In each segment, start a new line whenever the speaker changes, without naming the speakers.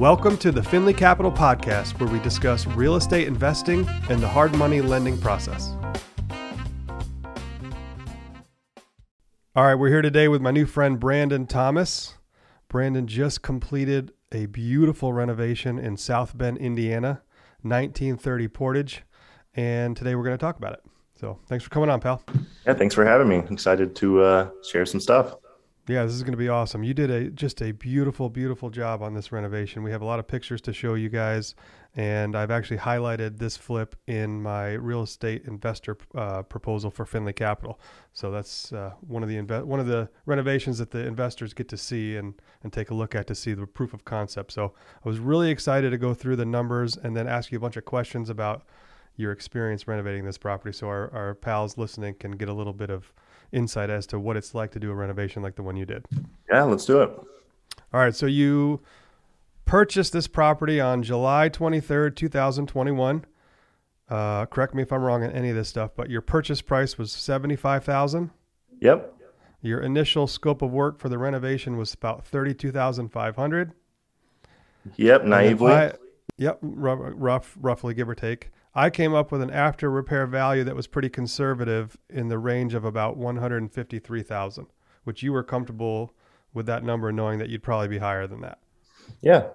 Welcome to the Finley Capital Podcast, where we discuss real estate investing and the hard money lending process. All right, we're here today with my new friend Brandon Thomas. Brandon just completed a beautiful renovation in South Bend, Indiana, 1930 Portage, and today we're going to talk about it. So, thanks for coming on, pal.
Yeah, thanks for having me. Excited to uh, share some stuff.
Yeah, this is going to be awesome. You did a just a beautiful, beautiful job on this renovation. We have a lot of pictures to show you guys, and I've actually highlighted this flip in my real estate investor uh, proposal for Finley Capital. So that's uh, one of the inve- one of the renovations that the investors get to see and and take a look at to see the proof of concept. So I was really excited to go through the numbers and then ask you a bunch of questions about your experience renovating this property, so our, our pals listening can get a little bit of insight as to what it's like to do a renovation like the one you did.
Yeah, let's do it.
All right. So you purchased this property on July 23rd, 2021. Uh, correct me if I'm wrong on any of this stuff, but your purchase price was 75,000.
Yep.
Your initial scope of work for the renovation was about 32,500.
Yep, naively.
I, yep, rough, rough, roughly give or take. I came up with an after repair value that was pretty conservative in the range of about 153,000, which you were comfortable with that number knowing that you'd probably be higher than that.
Yeah.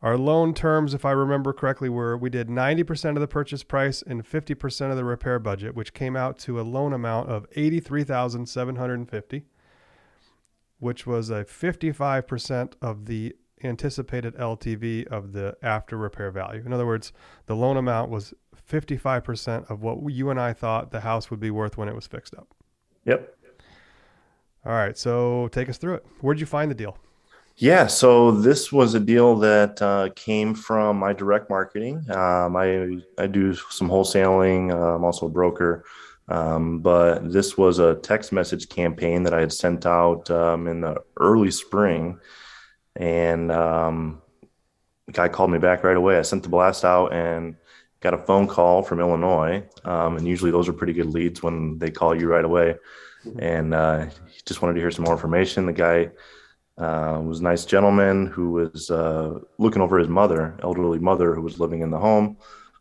Our loan terms, if I remember correctly, were we did 90% of the purchase price and 50% of the repair budget, which came out to a loan amount of 83,750, which was a 55% of the anticipated LTV of the after repair value. In other words, the loan amount was 55% of what you and I thought the house would be worth when it was fixed up.
Yep.
All right, so take us through it. Where'd you find the deal?
Yeah, so this was a deal that uh, came from my direct marketing. Um, I I do some wholesaling. Uh, I'm also a broker, um, but this was a text message campaign that I had sent out um, in the early spring and um, the guy called me back right away. I sent the blast out and got a phone call from Illinois. Um, and usually those are pretty good leads when they call you right away. And uh, he just wanted to hear some more information. The guy uh, was a nice gentleman who was uh, looking over his mother, elderly mother, who was living in the home.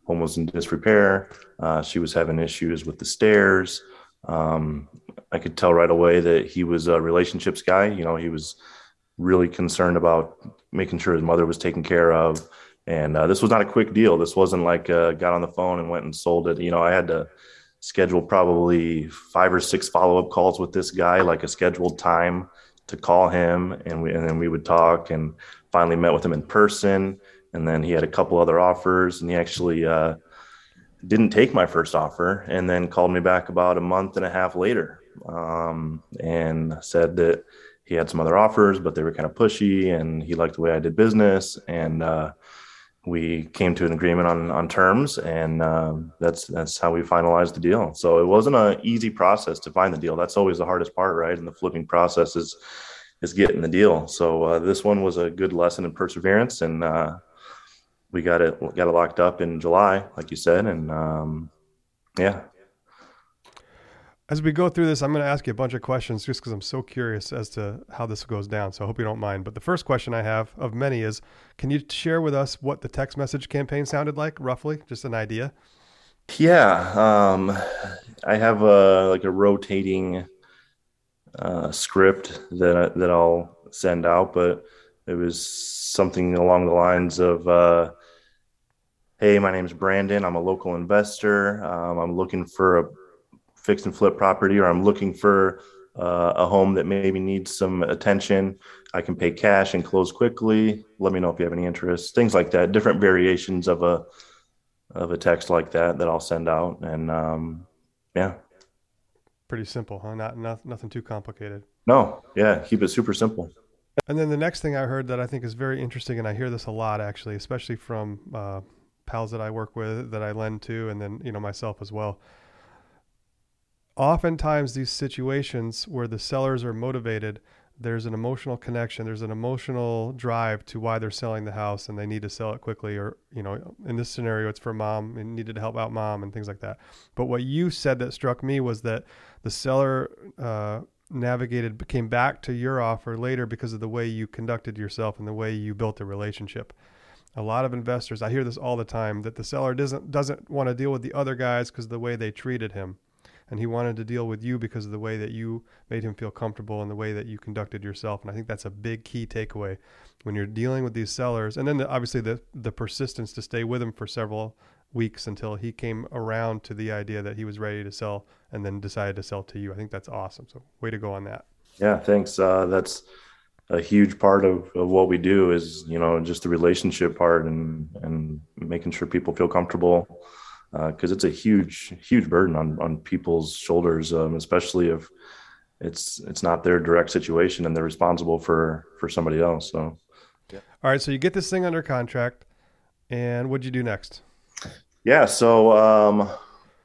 Home was in disrepair. Uh, she was having issues with the stairs. Um, I could tell right away that he was a relationships guy. You know, he was really concerned about making sure his mother was taken care of. And uh, this was not a quick deal. This wasn't like uh, got on the phone and went and sold it. You know, I had to schedule probably five or six follow up calls with this guy, like a scheduled time to call him, and we and then we would talk. And finally met with him in person. And then he had a couple other offers, and he actually uh, didn't take my first offer, and then called me back about a month and a half later, um, and said that he had some other offers, but they were kind of pushy, and he liked the way I did business, and uh, we came to an agreement on on terms, and um, that's that's how we finalized the deal. So it wasn't an easy process to find the deal. That's always the hardest part, right? And the flipping process is is getting the deal. So uh, this one was a good lesson in perseverance, and uh, we got it got it locked up in July, like you said, and um, yeah,
as we go through this, I'm going to ask you a bunch of questions just because I'm so curious as to how this goes down. So I hope you don't mind. But the first question I have of many is can you share with us what the text message campaign sounded like, roughly? Just an idea?
Yeah. Um, I have a, like a rotating uh, script that, that I'll send out, but it was something along the lines of, uh, Hey, my name is Brandon. I'm a local investor. Um, I'm looking for a fix and flip property or I'm looking for uh, a home that maybe needs some attention, I can pay cash and close quickly. Let me know if you have any interest. Things like that. Different variations of a of a text like that that I'll send out, and um, yeah.
Pretty simple, huh? Not, not nothing too complicated.
No, yeah, keep it super simple.
And then the next thing I heard that I think is very interesting, and I hear this a lot actually, especially from uh, pals that I work with, that I lend to, and then you know myself as well oftentimes these situations where the sellers are motivated there's an emotional connection there's an emotional drive to why they're selling the house and they need to sell it quickly or you know in this scenario it's for mom and needed to help out mom and things like that but what you said that struck me was that the seller uh, navigated came back to your offer later because of the way you conducted yourself and the way you built a relationship. A lot of investors, I hear this all the time, that the seller doesn't doesn't want to deal with the other guys because of the way they treated him and he wanted to deal with you because of the way that you made him feel comfortable and the way that you conducted yourself. And I think that's a big key takeaway when you're dealing with these sellers. And then the, obviously the the persistence to stay with him for several weeks until he came around to the idea that he was ready to sell and then decided to sell to you. I think that's awesome. So way to go on that.
Yeah, thanks. Uh, that's a huge part of, of what we do is you know just the relationship part and and making sure people feel comfortable because uh, it's a huge, huge burden on on people's shoulders, um, especially if it's it's not their direct situation and they're responsible for for somebody else. So,
yeah. all right. So you get this thing under contract, and what'd you do next?
Yeah. So um,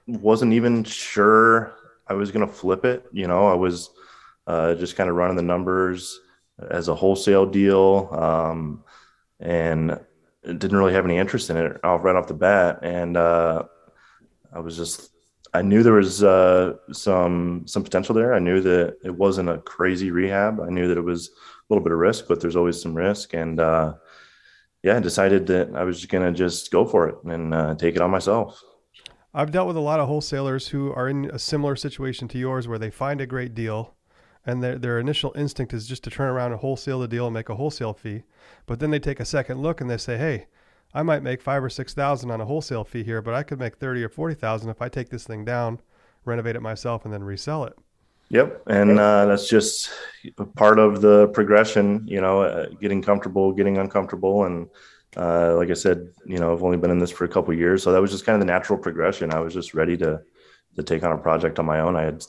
wasn't even sure I was gonna flip it. You know, I was uh, just kind of running the numbers as a wholesale deal, um, and didn't really have any interest in it off right off the bat. And uh, I was just I knew there was uh, some some potential there. I knew that it wasn't a crazy rehab. I knew that it was a little bit of risk, but there's always some risk. And uh, yeah, I decided that I was just to just go for it and uh, take it on myself.
I've dealt with a lot of wholesalers who are in a similar situation to yours, where they find a great deal, and their their initial instinct is just to turn around and wholesale the deal and make a wholesale fee. But then they take a second look and they say, "Hey, I might make five or six thousand on a wholesale fee here, but I could make thirty or forty thousand if I take this thing down, renovate it myself, and then resell it.
Yep, and uh, that's just part of the progression. You know, uh, getting comfortable, getting uncomfortable, and uh, like I said, you know, I've only been in this for a couple years, so that was just kind of the natural progression. I was just ready to to take on a project on my own. I had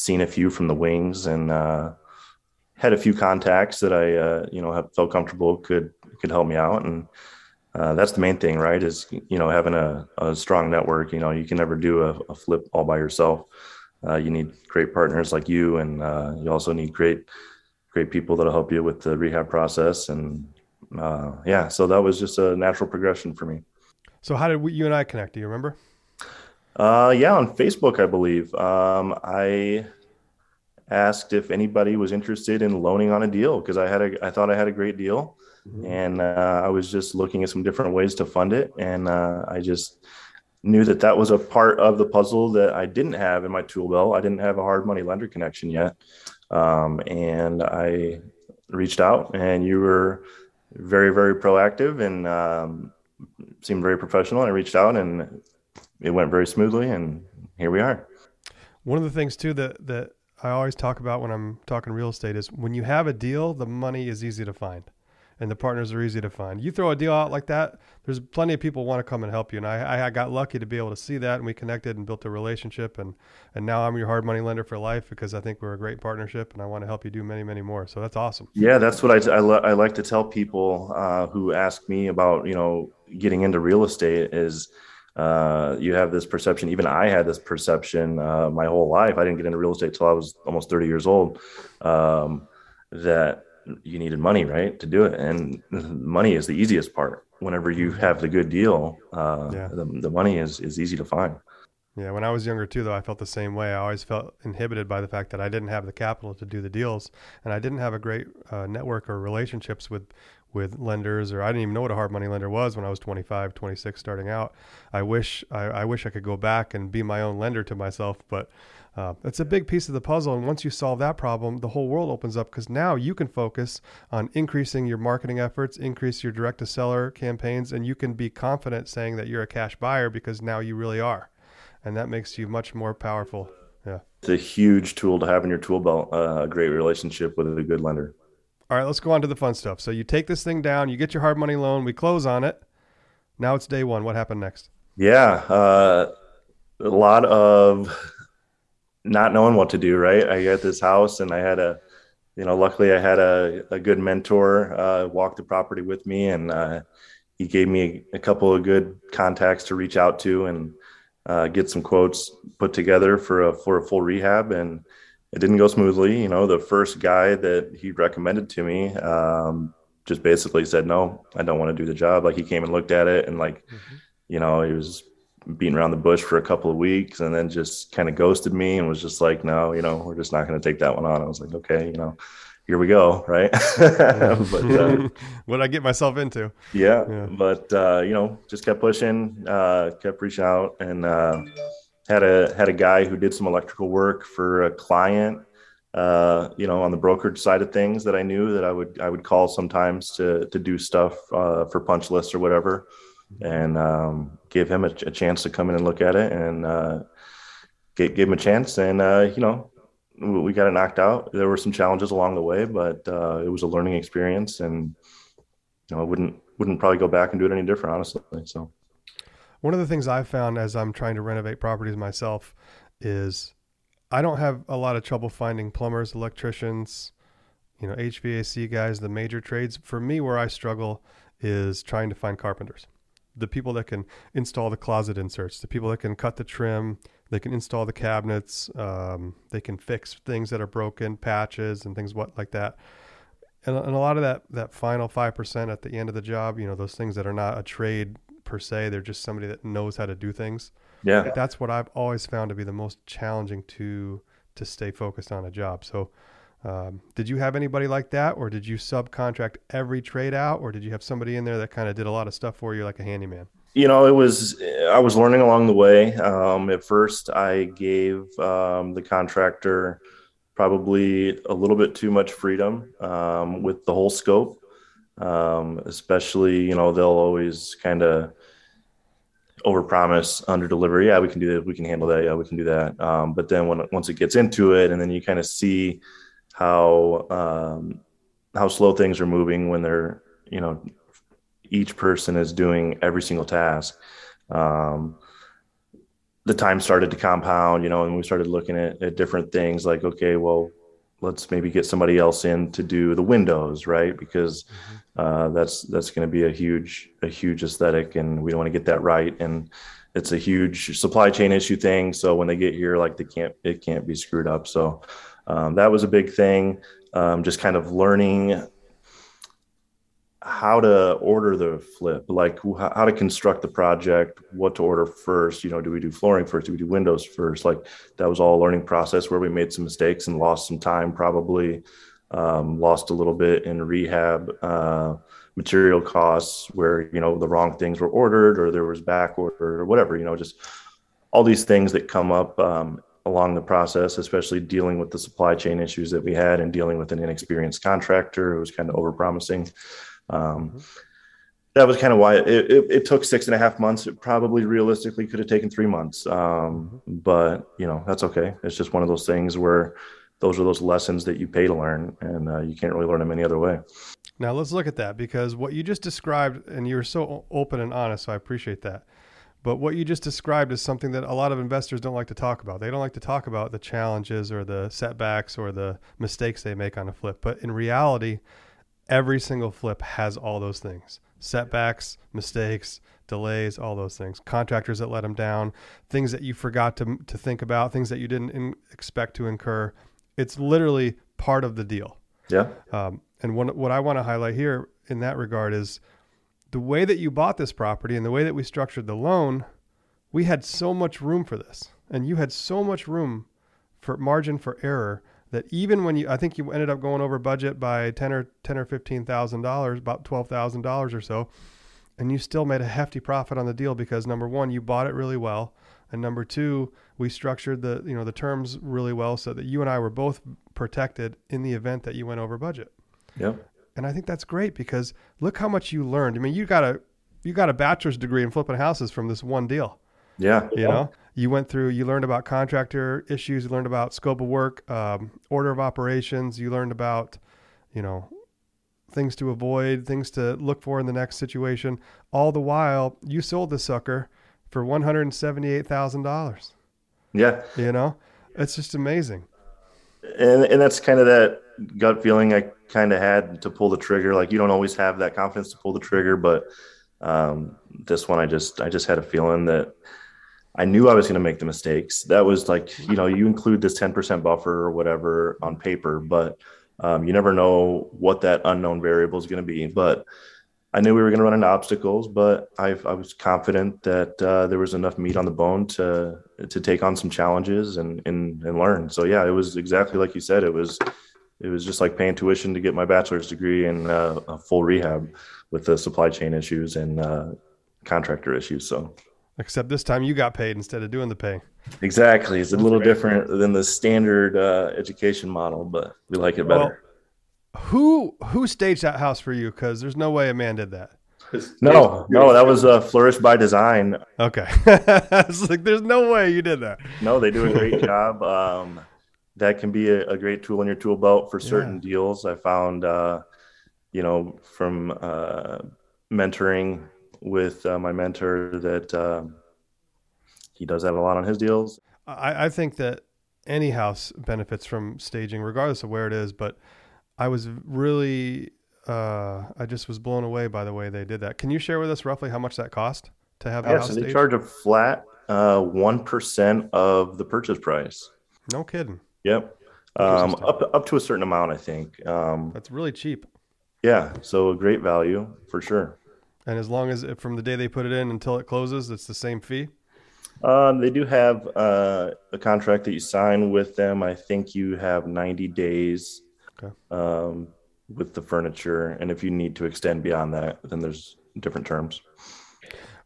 seen a few from the wings and uh, had a few contacts that I, uh, you know, have, felt comfortable could could help me out, and uh, that's the main thing, right? Is you know having a, a strong network. You know, you can never do a, a flip all by yourself. Uh, you need great partners like you, and uh, you also need great great people that'll help you with the rehab process. And uh, yeah, so that was just a natural progression for me.
So how did we, you and I connect? Do you remember?
Uh, yeah, on Facebook, I believe. Um, I asked if anybody was interested in loaning on a deal because I had a I thought I had a great deal Mm-hmm. And uh, I was just looking at some different ways to fund it. And uh, I just knew that that was a part of the puzzle that I didn't have in my tool belt. I didn't have a hard money lender connection yet. Um, and I reached out, and you were very, very proactive and um, seemed very professional. I reached out, and it went very smoothly. And here we are.
One of the things, too, that, that I always talk about when I'm talking real estate is when you have a deal, the money is easy to find and the partners are easy to find. You throw a deal out like that, there's plenty of people want to come and help you. And I, I got lucky to be able to see that, and we connected and built a relationship. And and now I'm your hard money lender for life because I think we're a great partnership, and I want to help you do many, many more. So that's awesome.
Yeah, that's what I I, I like to tell people uh, who ask me about you know getting into real estate is. Uh, you have this perception. Even I had this perception uh, my whole life. I didn't get into real estate till I was almost 30 years old. Um, that you needed money, right, to do it. And money is the easiest part. Whenever you have the good deal, uh, yeah. the, the money is, is easy to find.
Yeah, when I was younger too, though, I felt the same way. I always felt inhibited by the fact that I didn't have the capital to do the deals, and I didn't have a great uh, network or relationships with with lenders, or I didn't even know what a hard money lender was when I was 25, 26, starting out. I wish I, I wish I could go back and be my own lender to myself, but uh, it's a big piece of the puzzle. And once you solve that problem, the whole world opens up because now you can focus on increasing your marketing efforts, increase your direct to seller campaigns, and you can be confident saying that you're a cash buyer because now you really are. And that makes you much more powerful. Yeah.
It's a huge tool to have in your tool belt, uh, a great relationship with a good lender.
All right, let's go on to the fun stuff. So you take this thing down, you get your hard money loan, we close on it. Now it's day one. What happened next?
Yeah, uh, a lot of not knowing what to do. Right, I got this house, and I had a, you know, luckily I had a, a good mentor uh, walk the property with me, and uh, he gave me a, a, couple of good contacts to reach out to and uh, get some quotes put together for a for a full rehab, and it didn't go smoothly. You know, the first guy that he recommended to me. Um, just basically said no i don't want to do the job like he came and looked at it and like mm-hmm. you know he was beating around the bush for a couple of weeks and then just kind of ghosted me and was just like, no, you know, we're just not going to take that one on. I was like, okay, you know, here we go, right?
but uh, what I get myself into?
Yeah, yeah. but uh, you know, just kept pushing, uh, kept reaching out, and uh, had a had a guy who did some electrical work for a client. Uh, you know, on the brokerage side of things, that I knew that I would I would call sometimes to to do stuff uh, for punch lists or whatever, and um, give him a, a, chance to come in and look at it and uh, give, give him a chance. And you know, we got it knocked out. There were some challenges along the way, but uh, it was a learning experience, and you know, I wouldn't wouldn't probably go back and do it any different, honestly. So,
one of the things I've found as I'm trying to renovate properties myself is I don't have a lot of trouble finding plumbers, electricians, you know, HVAC guys, the major trades. For me, where I struggle is trying to find carpenters, the people that can install the closet inserts, the people that can cut the trim, they can install the cabinets. Um, they can fix things that are broken, patches and things what like that. And, and a lot of that that final five percent at the end of the job, you know, those things that are not a trade per se, they're just somebody that knows how to do things.
Yeah,
that's what I've always found to be the most challenging to to stay focused on a job. So. Um, did you have anybody like that, or did you subcontract every trade out, or did you have somebody in there that kind of did a lot of stuff for you, like a handyman?
you know, it was, I was learning along the way. Um, at first, I gave um, the contractor probably a little bit too much freedom um, with the whole scope. Um, especially, you know, they'll always kind of overpromise, under deliver. Yeah, we can do that. We can handle that. Yeah, we can do that. Um, but then when once it gets into it, and then you kind of see how um, how slow things are moving when they're you know each person is doing every single task. Um, the time started to compound, you know, and we started looking at, at different things like, okay, well, let's maybe get somebody else in to do the windows, right? Because mm-hmm. uh, that's that's going to be a huge a huge aesthetic, and we don't want to get that right. And it's a huge supply chain issue thing. So when they get here, like they can't it can't be screwed up. So um, that was a big thing. Um, just kind of learning how to order the flip, like how to construct the project, what to order first. You know, do we do flooring first? Do we do windows first? Like that was all a learning process where we made some mistakes and lost some time, probably um, lost a little bit in rehab uh, material costs where you know the wrong things were ordered or there was back order or whatever. You know, just all these things that come up um, along the process, especially dealing with the supply chain issues that we had and dealing with an inexperienced contractor who was kind of over promising. Um, mm-hmm. That was kind of why it, it, it, took six and a half months. It probably realistically could have taken three months. Um, mm-hmm. but you know, that's okay. It's just one of those things where those are those lessons that you pay to learn and uh, you can't really learn them any other way.
Now let's look at that because what you just described, and you were so open and honest, so I appreciate that. But what you just described is something that a lot of investors don't like to talk about. They don't like to talk about the challenges or the setbacks or the mistakes they make on a flip. But in reality, every single flip has all those things setbacks, mistakes, delays, all those things. Contractors that let them down, things that you forgot to, to think about, things that you didn't in, expect to incur. It's literally part of the deal.
Yeah.
Um, and one, what I want to highlight here in that regard is the way that you bought this property and the way that we structured the loan, we had so much room for this. And you had so much room for margin for error that even when you, I think you ended up going over budget by ten or ten or fifteen thousand dollars, about twelve thousand dollars or so, and you still made a hefty profit on the deal because number one, you bought it really well, and number two, we structured the you know the terms really well so that you and I were both protected in the event that you went over budget.
Yeah.
And I think that's great because look how much you learned. I mean, you got a you got a bachelor's degree in flipping houses from this one deal.
Yeah.
You know, you went through, you learned about contractor issues, you learned about scope of work, um, order of operations, you learned about, you know, things to avoid, things to look for in the next situation. All the while, you sold the sucker for one hundred and seventy-eight thousand dollars.
Yeah,
you know, it's just amazing.
And and that's kind of that gut feeling I kind of had to pull the trigger. Like you don't always have that confidence to pull the trigger, but um, this one I just I just had a feeling that I knew I was going to make the mistakes. That was like, you know, you include this 10% buffer or whatever on paper, but um, you never know what that unknown variable is going to be. But I knew we were going to run into obstacles, but I, I was confident that uh, there was enough meat on the bone to to take on some challenges and, and and learn. So yeah, it was exactly like you said. It was it was just like paying tuition to get my bachelor's degree and uh, a full rehab with the supply chain issues and uh, contractor issues. So
except this time you got paid instead of doing the pay.
Exactly, it's a little different than the standard uh, education model, but we like it better. Well,
who who staged that house for you? Because there's no way a man did that.
No, no, that was uh, Flourish by Design.
Okay, it's like there's no way you did that.
No, they do a great job. Um, that can be a, a, great tool in your tool belt for certain yeah. deals. I found, uh, you know, from uh, mentoring with uh, my mentor that um, he does that a lot on his deals.
I, I think that any house benefits from staging, regardless of where it is, but I was really, uh, I just was blown away by the way they did that. Can you share with us roughly how much that cost to have?
Yeah, so they charge a flat uh, one uh, of the purchase price.
No kidding.
Yep. Um, up up to a certain amount, I think. Um,
That's really cheap.
Yeah, so a great value for sure.
And as long as it, from the day they put it in until it closes, it's the same fee.
Um, they do have uh, a contract that you sign with them. I think you have 90 days okay. um, with the furniture, and if you need to extend beyond that, then there's different terms.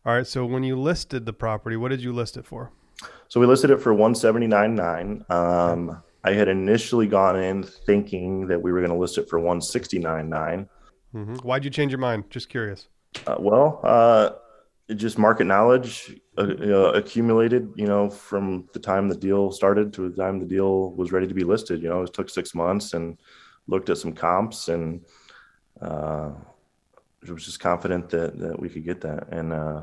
All right. So when you listed the property, what did you list it for?
So we listed it for one seventy nine nine. Um, I had initially gone in thinking that we were going to list it for one sixty nine nine.
Mm-hmm. Why'd you change your mind? Just curious.
Uh, well, uh, just market knowledge uh, accumulated, you know, from the time the deal started to the time the deal was ready to be listed. You know, it took six months and looked at some comps and uh, was just confident that that we could get that. And uh,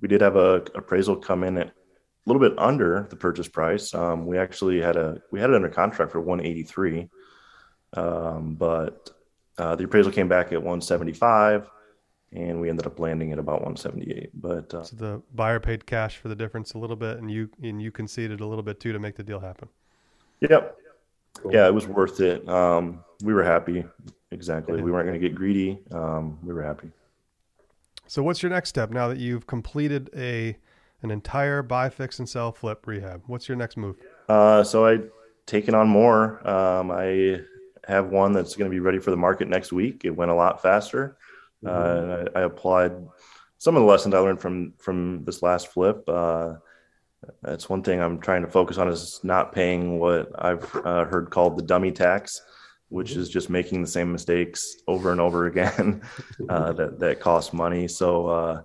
we did have a appraisal come in at a little bit under the purchase price. Um, we actually had a we had it under contract for 183, um, but uh, the appraisal came back at 175 and we ended up landing at about 178 but uh,
so the buyer paid cash for the difference a little bit and you and you conceded a little bit too to make the deal happen
yep Cool. Yeah, it was worth it. Um, we were happy. Exactly. We weren't going to get greedy. Um, we were happy.
So, what's your next step now that you've completed a an entire buy, fix, and sell flip rehab? What's your next move?
Uh, so I taken on more. Um, I have one that's going to be ready for the market next week. It went a lot faster. Mm-hmm. Uh, I, I, applied some of the lessons I learned from from this last flip. Uh, that's one thing I'm trying to focus on is not paying what I've uh, heard called the dummy tax, which is just making the same mistakes over and over again uh, that that cost money. So uh,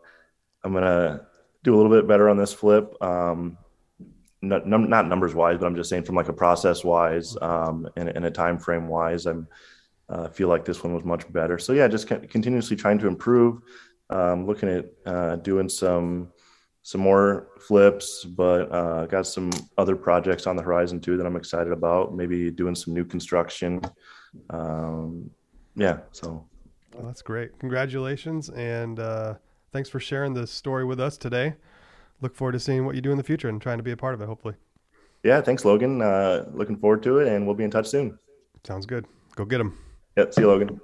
I'm gonna do a little bit better on this flip. Um, not, num- not numbers wise, but I'm just saying from like a process wise um, and, and, a time frame wise, I'm uh, feel like this one was much better. So yeah, just continuously trying to improve. Um, looking at uh, doing some some more flips, but uh, got some other projects on the horizon too that I'm excited about. Maybe doing some new construction. Um, yeah, so
well, that's great. Congratulations, and uh, thanks for sharing this story with us today. Look forward to seeing what you do in the future and trying to be a part of it. Hopefully.
Yeah, thanks, Logan. Uh, looking forward to it, and we'll be in touch soon.
Sounds good. Go get them.
Yep. See you, Logan.